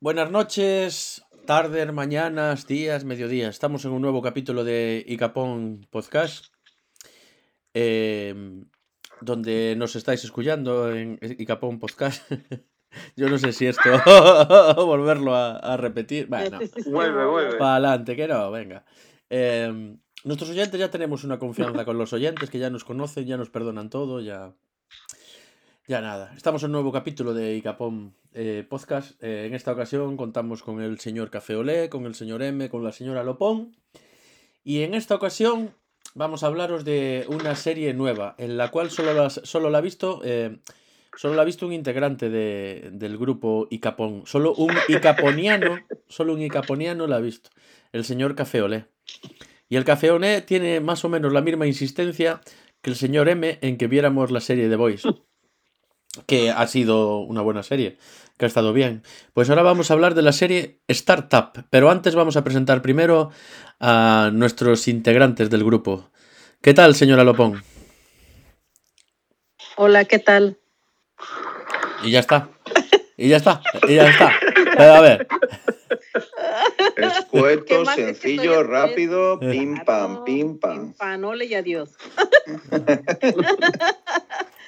Buenas noches, tardes, mañanas, días, mediodía. Estamos en un nuevo capítulo de Icapón Podcast, eh, donde nos estáis escuchando en Icapón Podcast. Yo no sé si esto volverlo a, a repetir. Bueno, Vuelve, vuelve. para adelante, que no, venga. Eh, nuestros oyentes ya tenemos una confianza con los oyentes que ya nos conocen, ya nos perdonan todo, ya. Ya nada. Estamos en un nuevo capítulo de Icapón eh, Podcast. Eh, en esta ocasión contamos con el señor Café Olé, con el señor M, con la señora Lopón. Y en esta ocasión vamos a hablaros de una serie nueva, en la cual solo, las- solo la ha visto. eh, Solo la ha visto un integrante de- del grupo Icapón. Solo un icaponiano, solo un icaponiano la ha visto. El señor Café Olé. Y el Café Olé tiene más o menos la misma insistencia que el señor M en que viéramos la serie de Boys. Que ha sido una buena serie, que ha estado bien. Pues ahora vamos a hablar de la serie Startup. Pero antes vamos a presentar primero a nuestros integrantes del grupo. ¿Qué tal, señora Lopón? Hola, ¿qué tal? Y ya está. Y ya está. Y ya está. Pero a ver. Escueto, sencillo, estoy- rápido, Eh. pim pam, pim pam. Panole y adiós.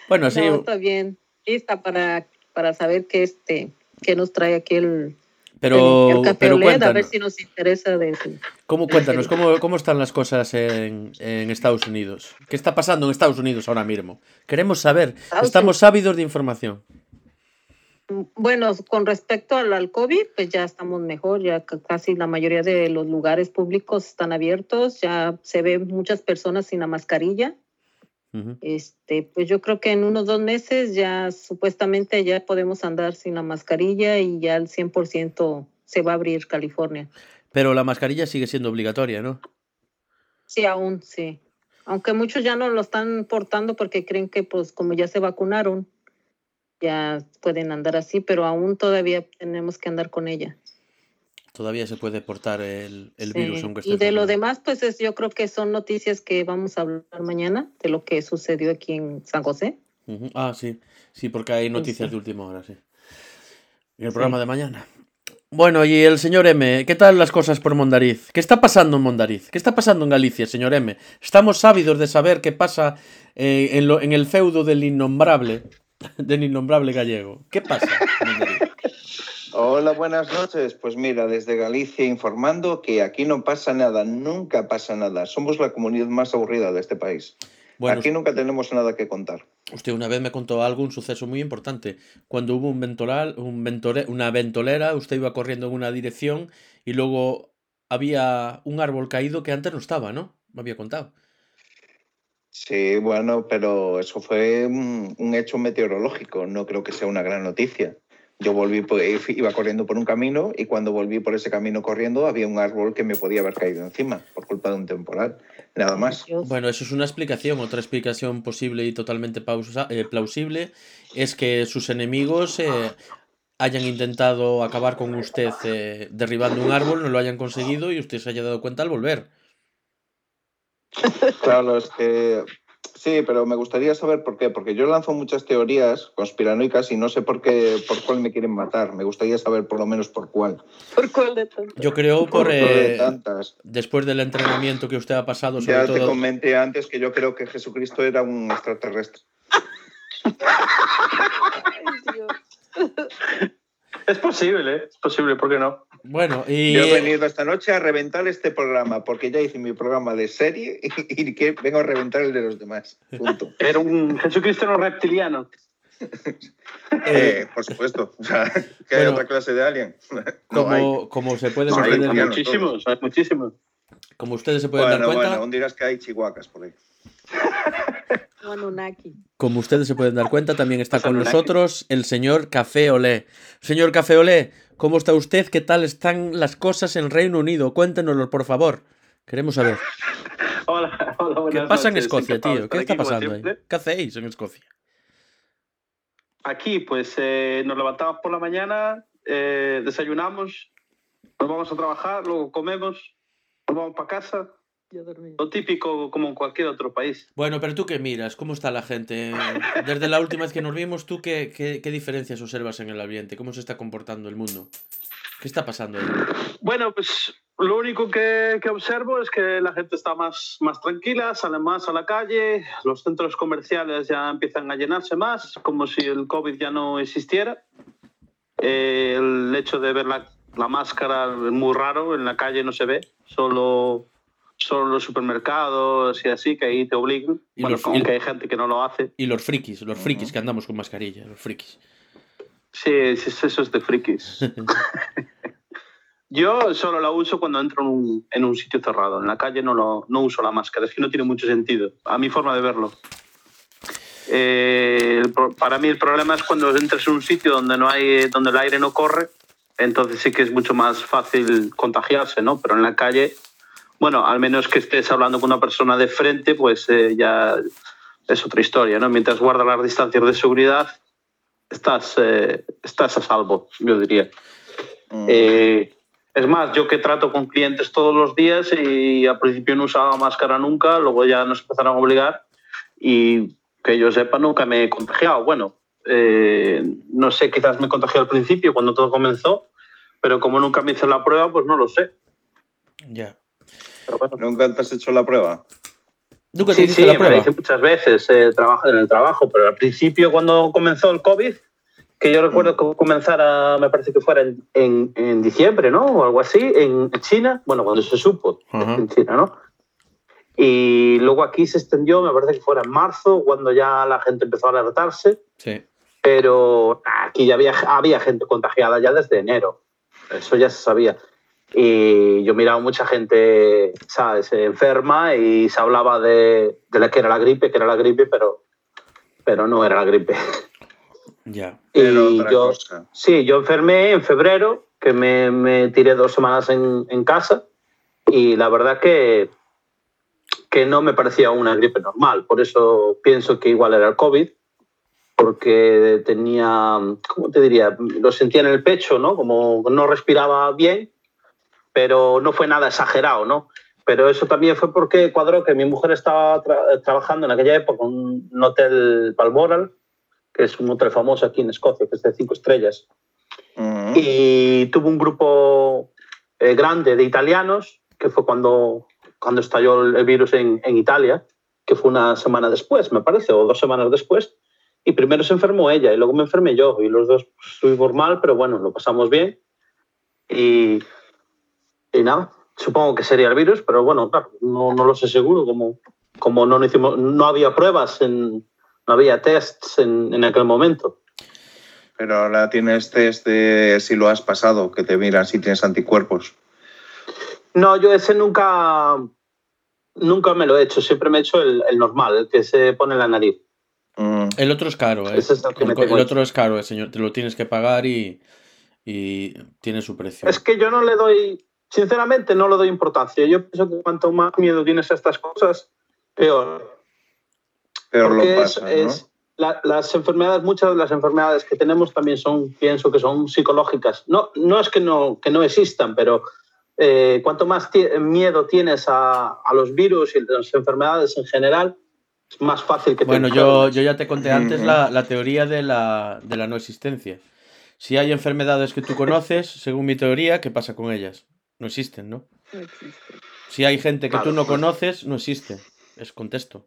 Bueno, sí. No, está bien. Lista para, para saber qué este qué nos trae aquí el, Pero, el pero a ver si nos interesa de. ¿cómo, cuéntanos cómo, cómo están las cosas en, en Estados Unidos? ¿Qué está pasando en Estados Unidos ahora mismo? Queremos saber. Estamos ávidos de información. Bueno, con respecto al, al COVID, pues ya estamos mejor, ya ca- casi la mayoría de los lugares públicos están abiertos, ya se ven muchas personas sin la mascarilla. Este, pues yo creo que en unos dos meses ya supuestamente ya podemos andar sin la mascarilla y ya al 100% se va a abrir California. Pero la mascarilla sigue siendo obligatoria, ¿no? Sí, aún sí. Aunque muchos ya no lo están portando porque creen que pues como ya se vacunaron, ya pueden andar así, pero aún todavía tenemos que andar con ella. Todavía se puede portar el, el Sí. virus, aunque esté Y de lo demás, pues es, yo creo que son noticias que vamos a hablar mañana de lo que sucedió aquí en San José. Ah, sí. Sí, porque hay noticias sí. de última hora, sí. En el Sí. programa de mañana. Bueno, y el señor M, ¿qué tal las cosas por Mondariz? ¿Qué está pasando en Mondariz? ¿Qué está pasando en Galicia, señor M? Estamos ávidos de saber qué pasa eh, en, lo- en el feudo del innombrable, del innombrable gallego. ¿Qué pasa? Hola, buenas noches. Pues mira, desde Galicia informando que aquí no pasa nada, nunca pasa nada. Somos la comunidad más aburrida de este país. Bueno, Aquí nunca tenemos nada que contar. usted una vez me contó algo, un suceso muy importante. Cuando hubo un ventoral, un ventore- una ventolera, usted iba corriendo en una dirección y luego había un árbol caído que antes no estaba, ¿no? Me había contado. Sí, bueno, pero eso fue un hecho meteorológico. No creo que sea una gran noticia. Yo volví, por- iba corriendo por un camino y cuando volví por ese camino corriendo había un árbol que me podía haber caído encima por culpa de un temporal. Nada más. Bueno, eso es una explicación. Otra explicación posible y totalmente pausa- eh, plausible es que sus enemigos eh, hayan intentado acabar con usted eh, derribando un árbol, no lo hayan conseguido y usted se haya dado cuenta al volver. Claro, es que sí, pero me gustaría saber por qué, porque yo lanzo muchas teorías conspiranoicas y no sé por qué, por cuál me quieren matar. Me gustaría saber por lo menos por cuál. ¿Por cuál de tantas? Yo creo por... eh, tantas. después del entrenamiento que usted ha pasado, sobre Ya te todo... comenté antes que yo creo que Jesucristo era un extraterrestre. Ay, Dios. Es posible, ¿eh? es posible, ¿por qué no? Bueno, y... Yo he venido esta noche a reventar este programa porque ya hice mi programa de serie y, y que vengo a reventar el de los demás. Punto. Era un Jesucristo no reptiliano. Eh, por supuesto. O sea, que hay Bueno, otra clase de alien. No hay. como, como se puede No, hay Hay muchísimos, hay muchísimos. como ustedes se pueden dar Bueno, cuenta, bueno, aún dirás que hay chihuahuas por ahí. Como ustedes se pueden dar cuenta, también está con nosotros el señor Café Olé. Señor Café Olé, ¿cómo está usted? ¿Qué tal están las cosas en Reino Unido? Cuéntenoslo, por favor. Queremos saber. Hola, hola, ¿Qué buenas pasa en. Escocia, tío? ¿Qué está pasando ahí? ¿Qué hacéis en Escocia? Aquí, pues eh, nos levantamos por la mañana, eh, desayunamos, nos vamos a trabajar, luego comemos, nos vamos para casa Ya dormí. Lo típico como en cualquier otro país. Bueno, pero tú qué miras, ¿cómo está la gente? Desde la última vez que nos vimos, ¿tú qué, qué, qué diferencias observas en el ambiente? ¿Cómo se está comportando el mundo? ¿Qué está pasando ahí? Bueno, pues lo único que, que observo es que la gente está más, más tranquila, sale más a la calle, los centros comerciales ya empiezan a llenarse más, como si el COVID ya no existiera. Eh, el hecho de ver la, la máscara es muy raro, en la calle no se ve, solo, solo los supermercados y así, que ahí te obligan. Y Bueno, los- aunque hay gente que no lo hace. Y los frikis, los frikis que andamos con mascarilla, los frikis. Sí, sí, eso es de frikis. Yo solo la uso cuando entro en un, en un sitio cerrado. En la calle no, lo, no uso la máscara, es que no tiene mucho sentido, a mi forma de verlo. Eh, para mí el problema es cuando entres en un sitio donde, no hay, donde el aire no corre, entonces sí que es mucho más fácil contagiarse, ¿no? Pero en la calle, bueno, al menos que estés hablando con una persona de frente, pues eh, ya es otra historia, ¿no? Mientras guardas las distancias de seguridad, estás, eh, estás a salvo, yo diría. Mm. Eh, es más, yo que trato con clientes todos los días y al principio no usaba máscara nunca, luego ya nos empezaron a obligar y que yo sepa nunca me he contagiado. Bueno, eh, no sé, quizás me contagié al principio cuando todo comenzó, pero como nunca me hice la prueba, pues no lo sé. Ya. Bueno. ¿Nunca te has hecho la prueba? ¿Nunca te Sí, sí, la me prueba? hice muchas veces eh, trabajo en el trabajo, pero al principio cuando comenzó el COVID, que yo recuerdo que comenzara, me parece que fuera en, en- en diciembre, ¿no? O algo así, en China, bueno, cuando se supo, Ajá. en China, ¿no? Y luego aquí se extendió, me parece que fuera en marzo, cuando ya la gente empezó a alertarse, Sí. pero aquí ya había, había gente contagiada ya desde enero, eso ya se sabía. Y yo miraba mucha gente, ¿sabes?, enferma y se hablaba de, de la que era la gripe, que era la gripe, pero, pero no era la gripe. Ya. Pero y otra yo, cosa. sí, yo enfermé en febrero, que me, me tiré dos semanas en, en casa y la verdad que, que no me parecía una gripe normal. Por eso pienso que igual era el COVID, porque tenía, ¿cómo te diría? Lo sentía en el pecho, ¿no? Como no respiraba bien, pero no fue nada exagerado, ¿no? Pero eso también fue porque cuadró que mi mujer estaba tra- trabajando en aquella época en un hotel Balmoral, que es un hotel famoso aquí en Escocia, que es de cinco estrellas Mm. y tuvo un grupo eh, grande de italianos, que fue cuando, cuando estalló el, el virus en, en Italia, que fue una semana después, me parece, o dos semanas después. Y primero se enfermó ella y luego me enfermé yo. Y los dos pues, estuvimos mal, pero bueno, lo pasamos bien. Y, y nada, supongo que sería el virus, pero bueno, claro, no, no lo sé seguro, como, como no, hicimos, no había pruebas, en, no había tests en, en aquel momento. Pero ahora tienes test de si lo has pasado, que te miran si tienes anticuerpos. No, yo ese nunca, nunca me lo he hecho. Siempre me he hecho el, el normal, el que se pone en la nariz. Mm. El otro es caro, ¿eh? Ese es el que El, me otro es caro, eh, señor. Te lo tienes que pagar y, y tiene su precio. Es que yo no le doy, sinceramente, no le doy importancia. Yo pienso que cuanto más miedo tienes a estas cosas, peor. Peor lo Porque es- es- la- las enfermedades, muchas de las enfermedades que tenemos también son, pienso que son psicológicas. No, no es que no, que no existan, pero eh, cuanto más miedo tienes a, a los virus y las enfermedades en general, es más fácil que te Bueno, yo, yo ya te conté antes la, la teoría de la, de la no existencia. Si hay enfermedades que tú conoces, según mi teoría, ¿qué pasa con ellas? No existen, ¿no? No existe. Si hay gente que Claro, tú no pues. conoces, no existe. Es contexto.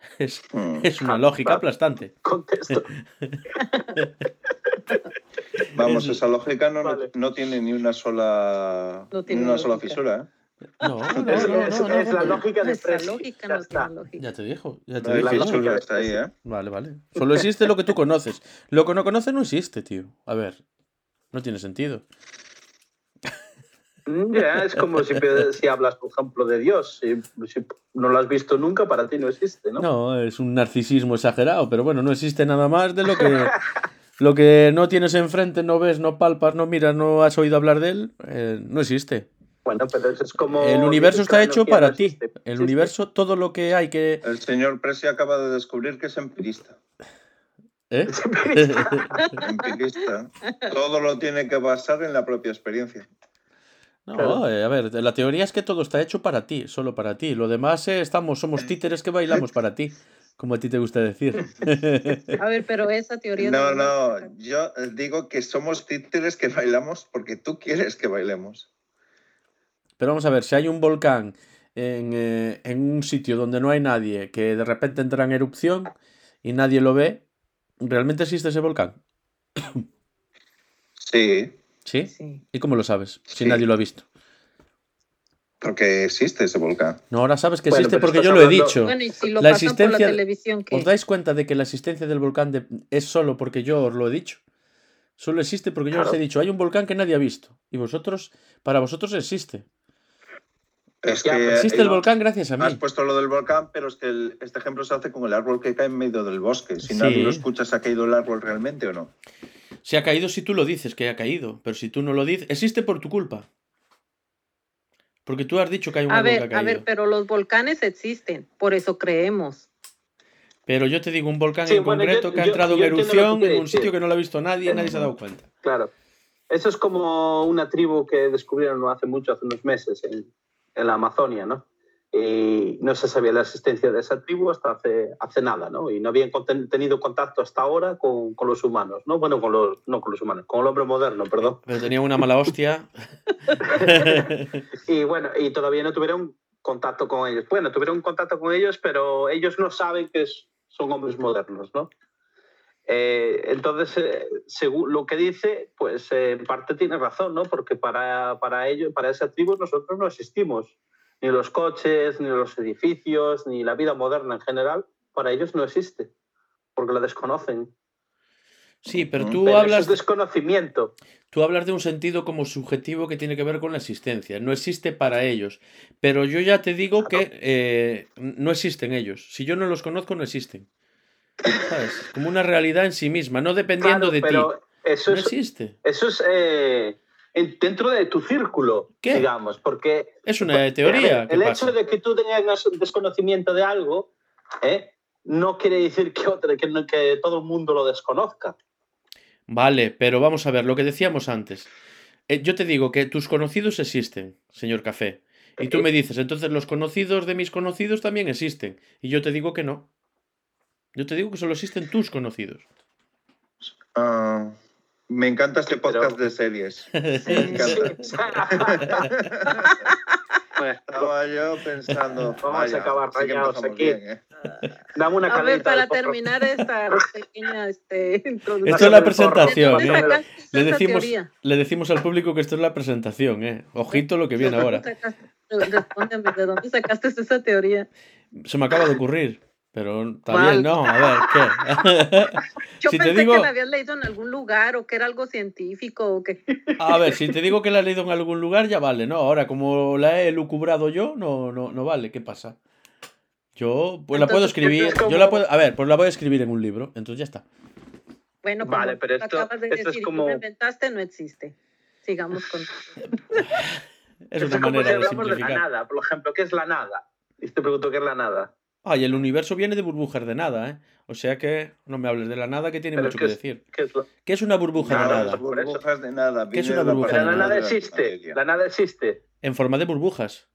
Es, Mm. es una lógica aplastante. Contesto. Vamos, es- esa lógica no, Vale. no tiene ni una sola, No ni tiene una sola fisura. ¿eh? No, no, Es, no, es- no, no, es la no. lógica de Presi. lógica Ya no está. lógica. Ya te dijo, ya te dije. lógica hasta ahí, ¿eh? Vale, vale. Solo existe lo que tú conoces. Lo que no conoces no existe, tío. A ver, no tiene sentido. Ya, es como si, si hablas, por ejemplo, de Dios. Si, si no lo has visto nunca, para ti no existe, ¿no? No, es un narcisismo exagerado, pero bueno, no existe nada más de lo que lo que no tienes enfrente, no ves, no palpas, no miras, no has oído hablar de él, eh, no existe. Bueno, pero eso es como... El universo está hecho para no ti. El universo, todo lo que hay que... El señor Presi acaba de descubrir que es empirista. ¿Eh? Empirista. Todo lo tiene que basar en la propia experiencia. No, Claro. eh, a ver, la teoría es que todo está hecho para ti, solo para ti. Lo demás eh, estamos, somos títeres que bailamos para ti, como a ti te gusta decir. A ver, pero esa teoría... No, no, yo eh, digo que somos títeres que bailamos porque tú quieres que bailemos. Pero vamos a ver, si hay un volcán en, eh, en un sitio donde no hay nadie, que de repente entra en erupción y nadie lo ve, ¿realmente existe ese volcán? Sí, ¿Sí? Sí. ¿Y cómo lo sabes? Si Sí. nadie lo ha visto. porque existe ese volcán. No, ahora sabes que Bueno, existe porque yo lo he dicho. Bueno, y si lo La por existencia- la televisión, ¿qué? ¿Os dais cuenta de que la existencia del volcán de- es solo porque yo os lo he dicho? Solo existe porque yo os he dicho, hay un volcán que nadie ha visto. Y vosotros, para vosotros existe. Es que pero Existe eh, el no, volcán gracias a mí. Has puesto lo del volcán, pero es que el- este ejemplo se hace con el árbol que cae en medio del bosque. Si Sí. nadie lo escucha, ¿se ha caído el árbol realmente o no? Se ha caído si tú lo dices que ha caído, pero si tú no lo dices, existe por tu culpa. Porque tú has dicho que hay un A árbol que ha ver, a ver, pero los volcanes existen, por eso creemos. Pero yo te digo un volcán Sí, en bueno, concreto yo- que ha entrado yo en erupción en un sitio que no lo ha visto nadie y nadie se ha dado cuenta. Claro. Eso es como una tribu que descubrieron no hace mucho, hace unos meses, en, en la Amazonia, ¿no? Y no se sabía la existencia de esa tribu hasta hace, hace nada, ¿no? Y no habían tenido contacto hasta ahora con, con los humanos, ¿no? Bueno, con los, no con los humanos, con el hombre moderno, perdón. Pero tenía una mala hostia. Y bueno, y todavía no tuvieron contacto con ellos. Bueno, tuvieron contacto con ellos, pero ellos no saben que son hombres modernos, ¿no? Eh, entonces, eh, según lo que dice, pues eh, en parte tiene razón, ¿no? Porque para, para ellos, para esa tribu, nosotros no existimos. Ni los coches, ni los edificios, ni la vida moderna en general, para ellos no existe. Porque la desconocen. Sí, pero tú Pero eso hablas, es desconocimiento. tú hablas de un sentido como subjetivo que tiene que ver con la existencia. No existe para ellos. Pero yo ya te digo que eh, no existen ellos. Si yo no los conozco, no existen. ¿Sabes? Como una realidad en sí misma, no dependiendo Claro, de ti. eso No es, existe. Eso es eh, en- dentro de tu círculo, ¿Qué? digamos, porque Es una Pues, teoría. a ver, ¿qué el pasa? hecho de que tú tengas un desconocimiento de algo ¿eh? no quiere decir que, otra, que, no- que todo el mundo lo desconozca. Vale, pero vamos a ver lo que decíamos antes. Eh, yo te digo que tus conocidos existen, señor Café. Y tú Eh, me dices, entonces los conocidos de mis conocidos también existen. Y yo te digo que no. Yo te digo que solo existen tus conocidos. Ah, me encanta este Pero- podcast de series. Me encanta. Estaba yo pensando. Vamos a acabar rayados aquí. bien, ¿eh? Dame una A ver, para terminar esta pequeña este, introducción. Esto es la presentación, ¿De ¿eh? Le decimos, le decimos al público que esto es la presentación, ¿eh? Ojito lo que viene ¿De ahora. Respóndeme, ¿de dónde sacaste esa teoría? Se me acaba de ocurrir. Pero bien, ¿no? A ver, ¿qué? Yo Si te pensé digo- que la habías leído en algún lugar o que era algo científico o que... A ver, si te digo que la he leído en algún lugar, ya vale, ¿no? Ahora, como la he lucubrado yo, no, no, no vale. ¿Qué pasa? Yo, pues la puedo escribir. es como- Yo la puedo. A ver, pues la voy a escribir en un libro. Entonces ya está. Bueno, como Vale, pero esto- acabas de esto es decir tú como- lo inventaste, no existe. Sigamos con... Es una como manera si de hablamos de la simplificar. nada, por ejemplo, ¿qué es la nada? Y te pregunto qué es la nada. Ah, y el universo viene de burbujas de nada, ¿eh? O sea que no me hables de la nada que tiene Pero mucho ¿qué que es- decir. ¿Qué es la- ¿Qué es una burbuja de Nada, nada? por eso. burbujas de nada. ¿Qué es una de la burbuja de la nada nada? de la existe. materia. La nada existe. En forma de burbujas.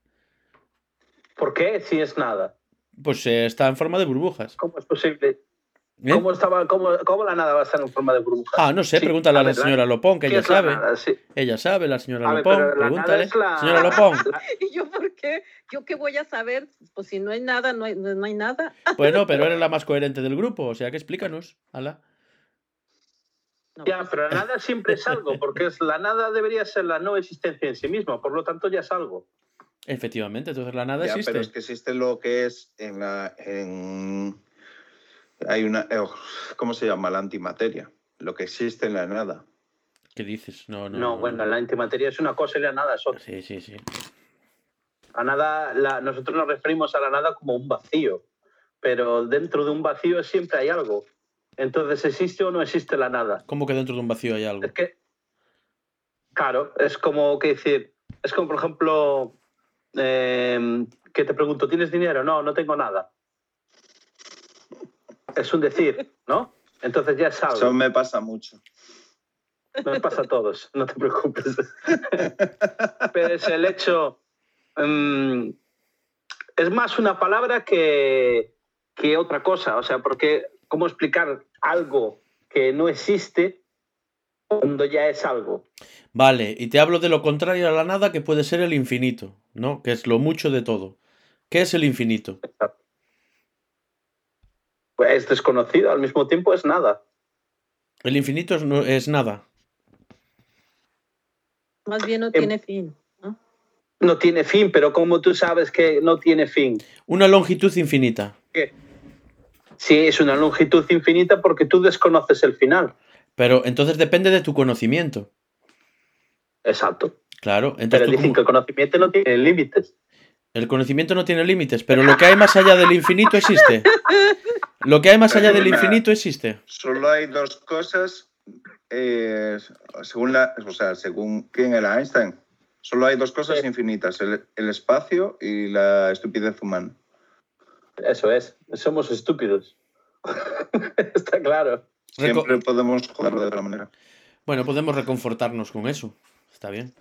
¿Por qué si es nada? Pues eh, está en forma de burbujas. ¿Cómo es posible? ¿Eh? ¿Cómo, estaba, cómo, cómo la nada va a estar en forma de burbuja? Ah, no sé, Sí, pregúntale a la ver, señora Lopón, que ¿qué ella sabe. nada? Sí. Ella sabe, la señora A ver, Lopón. pero la nada Pregúntale. es la- Señora Lopón. ¿Y yo por qué? ¿Yo qué voy a saber? Pues si no hay nada, no hay, no hay nada. Bueno, pero eres la más coherente del grupo, o sea que explícanos. Ala. No, Ya, pues, pero la nada siempre es algo, porque es, la nada debería ser la no existencia en sí misma, por lo tanto ya es algo. Efectivamente, entonces la nada Ya, existe. pero es que existe lo que es en la. En... Hay una. eh, ¿Cómo se llama? La antimateria. Lo que existe en la nada. ¿Qué dices? No, no. No, bueno, la antimateria es una cosa y la nada es otra. Sí, sí, sí. La nada, la- nosotros nos referimos a la nada como un vacío, pero dentro de un vacío siempre hay algo. Entonces, ¿existe o no existe la nada? ¿Cómo que dentro de un vacío hay algo? Es que, claro, es como que decir, es como por ejemplo, eh, que te pregunto, ¿tienes dinero? No, no tengo nada. Es un decir, ¿no? Entonces ya es algo. Eso me pasa mucho. Me pasa a todos, no te preocupes. Pero es el hecho. Mm, es más una palabra que, que otra cosa. O sea, porque, ¿cómo explicar algo que no existe cuando ya es algo? Vale, y te hablo de lo contrario a la nada, que puede ser el infinito, ¿no? Que es lo mucho de todo. ¿Qué es el infinito? Pues es desconocido, al mismo tiempo es nada. El infinito es, no, es nada. Más bien no Em- tiene fin. ¿No? Tiene fin, pero como tú sabes que no tiene fin? Una longitud infinita. Sí, es una longitud infinita porque tú desconoces el final. Pero entonces depende de tu conocimiento. Exacto. Claro, Pero entonces tú dicen que el conocimiento no tiene límites. el conocimiento no tiene límites, pero lo que hay más allá del infinito existe. Lo que hay más allá del infinito existe. Solo hay dos cosas, eh, según la, o sea, según quién era Einstein. Solo hay dos cosas Sí. infinitas, el, el espacio y la estupidez humana. Eso es. Somos estúpidos. Está claro. Reco- Siempre podemos jugarlo de otra manera. Bueno, podemos reconfortarnos con eso. Está bien.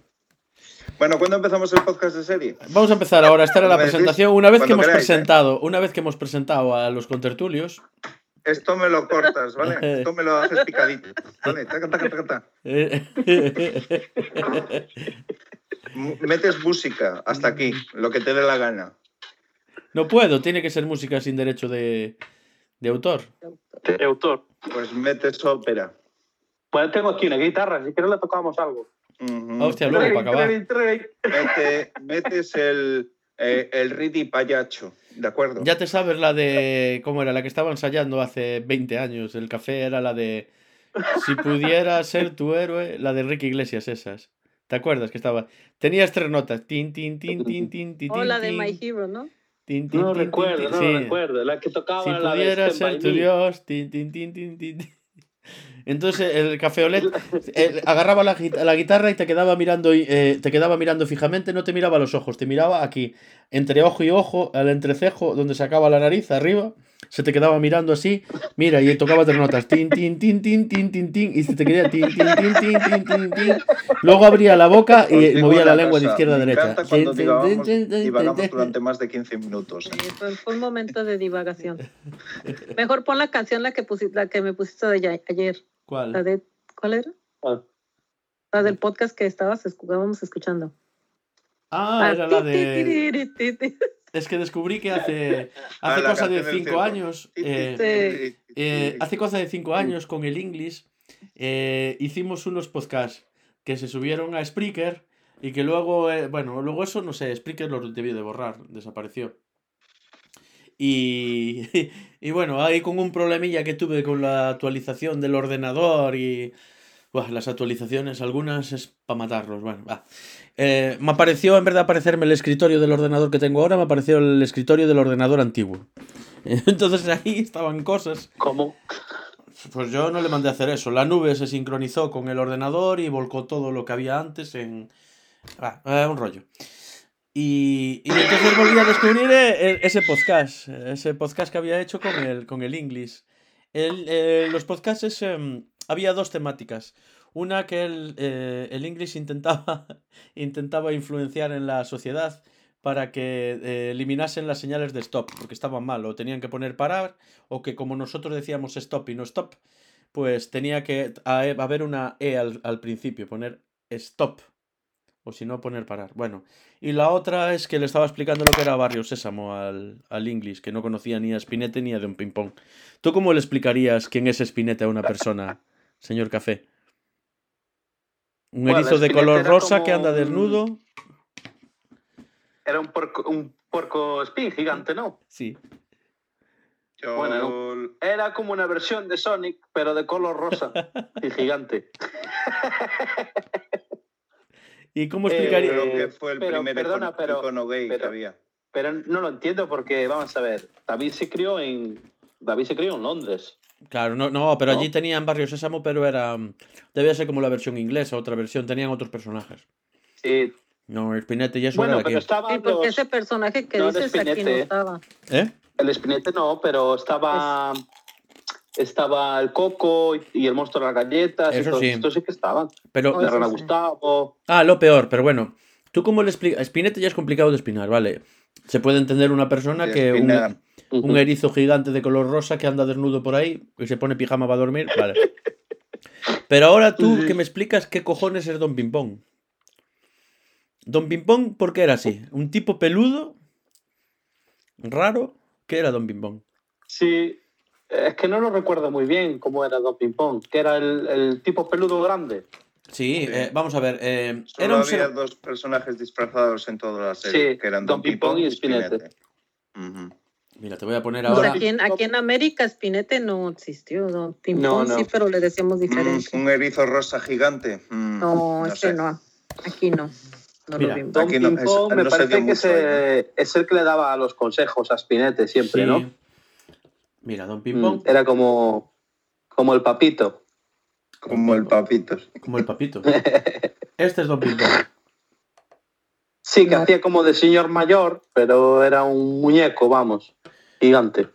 Bueno, ¿cuándo empezamos el podcast de serie? Vamos a empezar ahora. Esta era la presentación. Una vez que hemos queráis, ¿eh? presentado, una vez que hemos presentado a los contertulios, Esto me lo cortas, ¿vale? Esto me lo haces picadito. Vale, taca, taca, taca, taca. eh, Metes música hasta aquí, lo que te dé la gana. no puedo. Tiene que ser música sin derecho de, de autor. De autor. Pues metes ópera. Bueno, tengo aquí una guitarra, si quieres le tocamos algo. Ujú. Hostia, luego para acabar. Mete- metes el, eh, el Ridi Payacho, ¿de acuerdo? Ya te sabes la de. ¿Cómo era? La que estaba ensayando hace 20 años. El café era la de. Si pudiera ser tu héroe, la de Ricky Iglesias, esas. ¿Te acuerdas que estaba? Tenías tres notas. Tin, tin, tin, tin, tin, tin. O la de My Hero, ¿no? tin, tin, No tin, recuerdo, tin, no sí. recuerdo. La que tocaba Si la pudiera Stand ser tu. Dios. Tin, tin, tin, tin, tin. Entonces el café Olet eh, agarraba la, gui- la guitarra y te quedaba mirando y, eh, te quedaba mirando fijamente, no te miraba a los ojos, te miraba aquí, entre ojo y ojo, al entrecejo, donde sacaba la nariz, arriba, se te quedaba mirando así, mira, y tocaba tres notas, tin, tin, tin, tin, tin, tin, tin, y se te quedaba tin, tin, tin, tin, tin, tin, tin. Luego abría la boca y movía la lengua de izquierda a derecha. divagamos, durante más de 15 minutos. ¿eh? Sí, fue, un momento de divagación. Mejor pon la canción la que, la que me pusiste de ayer. La ¿Cuál? de, ¿Cuál era? Ah. La del podcast que estabas, estábamos escuchando. Ah, era la de... Es que descubrí que hace, hace cosa de canción del 5 circo. años... eh, Eh, hace cosa de cinco años con el English eh, hicimos unos podcasts que se subieron a Spreaker y que luego, eh, bueno, luego eso no sé, Spreaker lo debió de borrar, desapareció. Y, y bueno, ahí con un problemilla que tuve con la actualización del ordenador y buah, las actualizaciones, algunas es para matarlos. Bueno, va. Eh, me apareció, en vez de aparecerme el escritorio del ordenador que tengo ahora, me apareció el escritorio del ordenador antiguo. Entonces ahí estaban cosas ¿Cómo? pues yo no le mandé a hacer eso. La nube se sincronizó con el ordenador y volcó todo lo que había antes en... Ah, eh, un rollo. Y, y entonces volví a descubrir eh, e- ese podcast, eh, ese podcast que había hecho con el, con el English. El, eh, los podcasts em, había dos temáticas. Una que el, eh, el English intentaba, intentaba influenciar en la sociedad para que eh, eliminasen las señales de stop, porque estaban mal, o tenían que poner parar, o que como nosotros decíamos stop y no stop, pues tenía que haber una E al, principio, poner stop, o si no poner parar. Bueno, y la otra es que le estaba explicando lo que era Barrio Sésamo al, al English, que no conocía ni a Spinette ni a Don Ping Pong. ¿Tú cómo le explicarías quién es Spinette a una persona, señor Café? Un Bueno, erizo de color rosa que anda un- desnudo. Era un porco, un porco spin gigante, ¿no? Sí. Yo- Bueno, Era como una versión de Sonic, pero de color rosa y gigante. ¿Y cómo Eh, explicaría? creo que fue el pero, primer perdona, icono, pero- icono gay que había. Pero no lo entiendo porque, vamos a ver, David se crió en, David se crió en Londres. Claro, no, no, pero ¿No? allí tenían Barrio Sésamo, pero era. mm, Debía ser como la versión inglesa, otra versión, tenían otros personajes. Sí, No, Spinette y eso bueno, era pero aquí. estaba Sí, porque los- ese personaje que no, dices aquí no Spinette. estaba. ¿Eh? el espinete no, pero estaba estaba el Coco y- y el monstruo de las galletas. y Eso todos sí. estos sí que estaban. Pero, Oh, La rana sí. Gustavo. ah, lo peor, pero bueno. ¿Tú cómo le explicas? Spinete ya es complicado de espinar, ¿vale? Se puede entender una persona que un, espinar. un erizo gigante de color rosa que anda desnudo por ahí y se pone pijama para dormir, vale. Pero ahora tú que me explicas qué cojones es Don Pimpón. Don Pimpón, ¿por qué era así? ¿Un tipo peludo? ¿Raro? ¿Qué era Don Pimpón? Sí, es que no lo recuerdo muy bien cómo era Don Ping Pong, que era el, el tipo peludo grande. Sí, eh, vamos a ver. eh, Solo era un había ser- dos personajes disfrazados en toda la serie, Sí, que eran Don Don Pimpón Pimpón y. Ujú. Mira, te voy a poner Pues ahora. aquí, en, aquí en América Spinete no existió, Don Pimpón No, no. sí, pero le decíamos Mm, diferente. un erizo rosa gigante. Mm, no, no ese sé. no. Aquí no. No Mira, lo vimos. Don Aquí no- Ping es- Pong me parece que mucho ese- es el que le daba los consejos a Spinette siempre, Sí. ¿no? Mira, Don Mm, Pimpón, Era como, como el papito. Como el papitos. como el papito. Este es Don Pimpón. Sí, que hacía como de señor mayor, pero era un muñeco, vamos, gigante.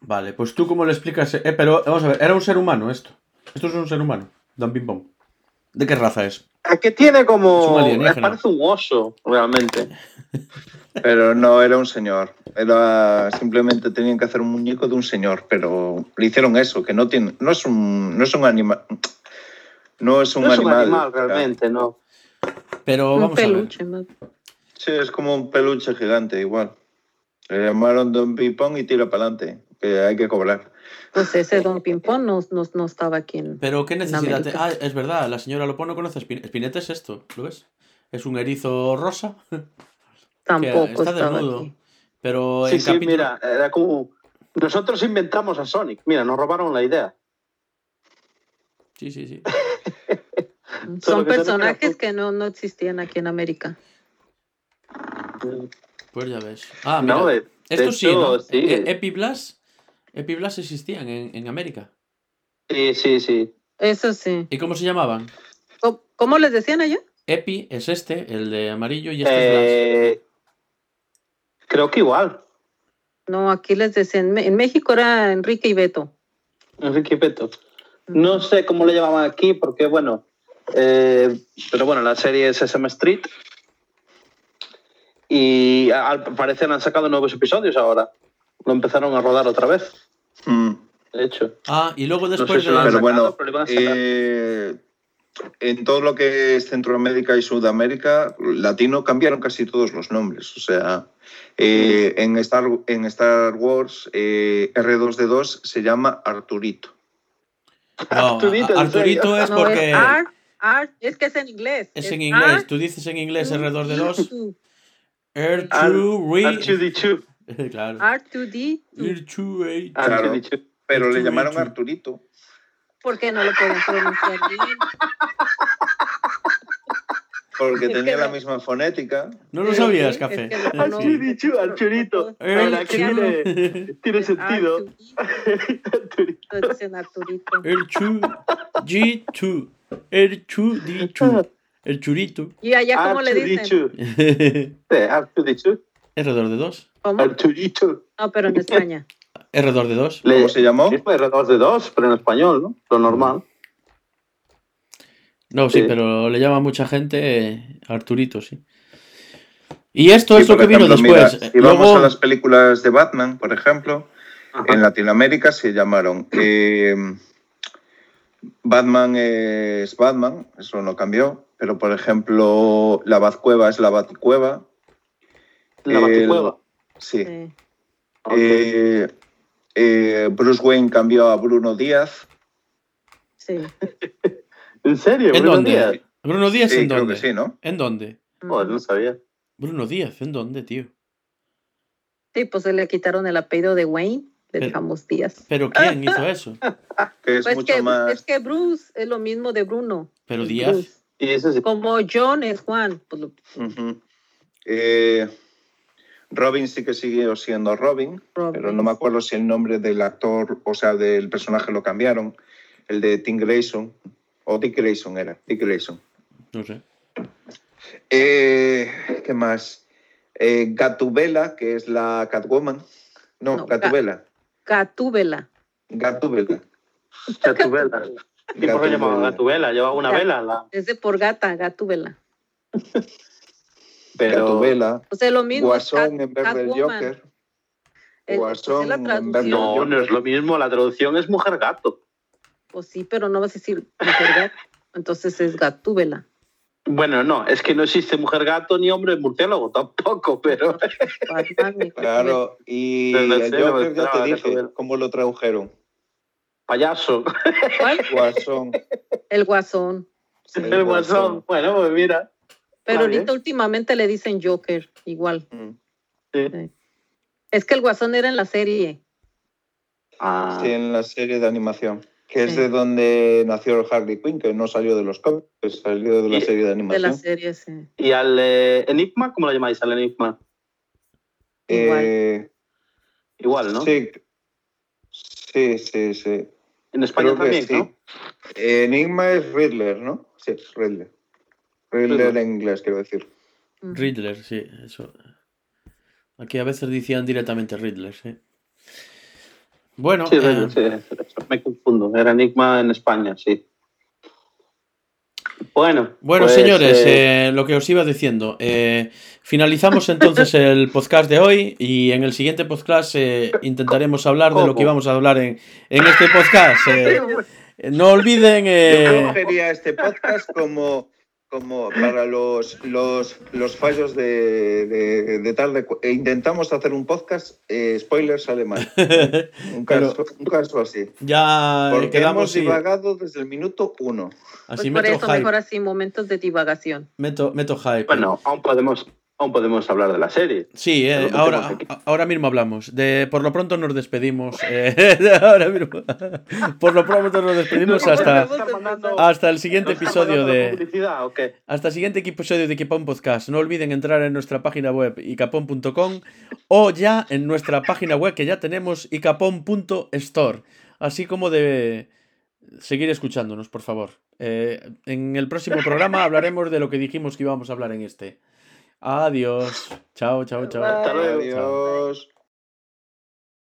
Vale, pues tú cómo le explicas. Eh, pero vamos a ver, era un ser humano esto. Esto es un ser humano, Don Pimpón. ¿De qué raza es? Es que tiene como... Es un parece un oso, realmente. Pero no era un señor. Era simplemente tenían que hacer un muñeco de un señor, pero le hicieron eso, que no tiene, no es un, no es un animal, no es un no es un animal. animal, realmente, no. Pero un vamos a ver. peluche. Sí, es como un peluche gigante, igual. Le llamaron Don Pipón y tira para adelante, que hay que cobrar. Pues ese Don Pimpón no, no, no estaba aquí en... Pero qué necesidad. te-. Ah, es verdad, la señora Lopo no conoce a Spinette. Spinette es esto, ¿lo ves? Es un erizo rosa Tampoco está estaba desnudo. aquí. Pero Sí, en sí, capítulo- mira, era como... Nosotros inventamos a Sonic. Mira, nos robaron la idea. Sí, sí, sí. Son personajes que no, no existían aquí en América. Pues ya ves. Ah, mira. No, de, de Esto sí, hecho, ¿no? sí. E- Epiblas. Existían en, en América. sí, sí, sí. Eso sí. ¿Y cómo se llamaban? ¿Cómo, cómo les decían allá? Epi es este, el de amarillo, y este es Eh, creo que igual. No, aquí les decían... En México era Enrique y Beto. Enrique Peto. No sé cómo le llamaban aquí, porque bueno, eh, pero bueno, la serie es Sesame Street. Y al parecer han sacado nuevos episodios ahora. Lo empezaron a rodar otra vez, Mm. de hecho. Ah, y luego No sé después si de Pero bueno, eh, en todo lo que es Centroamérica y Sudamérica, latino cambiaron casi todos los nombres. O sea, eh, en, Star, en Star Wars, eh, R2D2 se llama Arturito. No, Arturito, ¿en Arturito serio? es No, porque es Art, Art, es que es en inglés. es en inglés. Art, Tú dices en inglés R2D2. R2D2. R2 R2D2. Claro. R2D2. R2 Claro. R2D2. Pero le llamaron Arturito. ¿Por qué no lo pueden pronunciar bien? Porque Es que tenía la no. misma fonética. No lo sabías, café. es que no, Sí. R2D2, Arturito. Ahora, ¿qué tiene, tiene sentido. R2D2, dicen Arturito. R2 G2 R2D2 El churito. ¿Y allá cómo le dicen? R2D2. Sí, R2D2. R2D2. ¿Cómo? R2D2. No, pero en España. R2D2. Le- ¿Cómo se llamó? Sí, pues R2D2, pero en español, ¿no? Lo normal. No, sí, Sí. pero le llama mucha gente eh, Arturito, sí. Y esto Sí, es lo que vino ejemplo, mira, después. si vamos Luego, a las películas de Batman, por ejemplo, Ajá. en Latinoamérica se llamaron eh, Batman es Batman, eso no cambió, pero por ejemplo la Batcueva es la Baticueva. La Baticueva. Sí. Eh, eh, Bruce Wayne cambió a Bruno Díaz. Sí. ¿En serio? ¿en Bruno dónde? Díaz? Bruno Díaz, Sí, ¿en creo dónde? que sí, ¿no? ¿En dónde? Joder, no sabía. Bruno Díaz, ¿en dónde, tío? Sí, pues le quitaron el apellido de Wayne, le Pero- dejamos Díaz. ¿Pero quién hizo eso? Que es Pues mucho que, más. es que Bruce es lo mismo de Bruno. Pero Díaz. Y eso sí. Como John es Juan. Pues lo-. Eh, Robin sí que siguió siendo Robin, Robin, pero no me acuerdo si el nombre del actor, o sea, del personaje lo cambiaron. El de Tim Grayson, o Dick Grayson era, Dick Grayson. No sé. Eh, ¿Qué más? Eh, Gatubela, que es la Catwoman. No, No, Gatubela. Gatúbela. Gatúbela. Gatubela. ¿Y por qué llamaba Gatubela? Llevaba una Gat- vela. la- Es de por gata, Gatúbela. Pero Gatúbela. O sea, lo mismo. es Guasón Cat- en vez del. Joker. Guasón en vez del no, no es lo mismo. La traducción es mujer gato. Pues sí, pero no vas a decir mujer gato. Entonces es Gatúbela. Bueno, no, es que no existe mujer gato ni hombre murciélago tampoco, pero Claro, y el Joker ya te dije cómo lo tradujeron. payaso. ¿Cuál? Guasón. El guasón. El El guasón. guasón. Bueno, pues mira. Pero ahorita últimamente le dicen Joker, igual. Mm. Sí. Es que el guasón era en la serie. Ah, Sí, en la serie de animación. Que es de donde nació Harley Quinn, que no salió de los cómics, salió de la Y- serie de De animación. la serie, sí. ¿Y al eh, Enigma? ¿Cómo lo llamáis al Enigma? Eh, Igual, ¿no? Sí. Sí, sí, sí. En España Creo también, sí. ¿no? Enigma es Riddler, ¿no? Sí, Riddler. Riddler Riddler. en inglés, quiero decir. Ujú. Riddler, sí, eso. Aquí a veces decían directamente Riddler, sí. Bueno, Sí, eh, sí, me confundo. Era Enigma en España, sí. Bueno, Bueno, pues, señores, eh, eh, lo que os iba diciendo. eh, finalizamos entonces el podcast de hoy y en el siguiente podcast eh, intentaremos hablar de lo que íbamos a hablar en, en este podcast. eh. no olviden... Yo este podcast como, como para los, los, los fallos de, de, de tal. de cu- e intentamos hacer un podcast, eh, spoiler sale mal. Un caso, un caso así. ya Porque quedamos hemos y divagado desde el minuto uno. Pues así por meto eso hype. mejor así, momentos de divagación. Meto, meto hype. Bueno, aún podemos, aún podemos hablar de la serie. Sí, eh, ahora, ahora mismo hablamos. De, por lo pronto nos despedimos. eh, ahora mismo. Por lo pronto nos despedimos hasta, hasta el siguiente ¿Nos está episodio de... Hasta el siguiente episodio de Equipón Podcast. No olviden entrar en nuestra página web icapón.com o ya en nuestra página web que ya tenemos icapón.store. Así como de seguir escuchándonos, por favor. Eh, en el próximo programa hablaremos de lo que dijimos que íbamos a hablar en este. Adiós. Chao, chao, chao. Hasta luego. Adiós.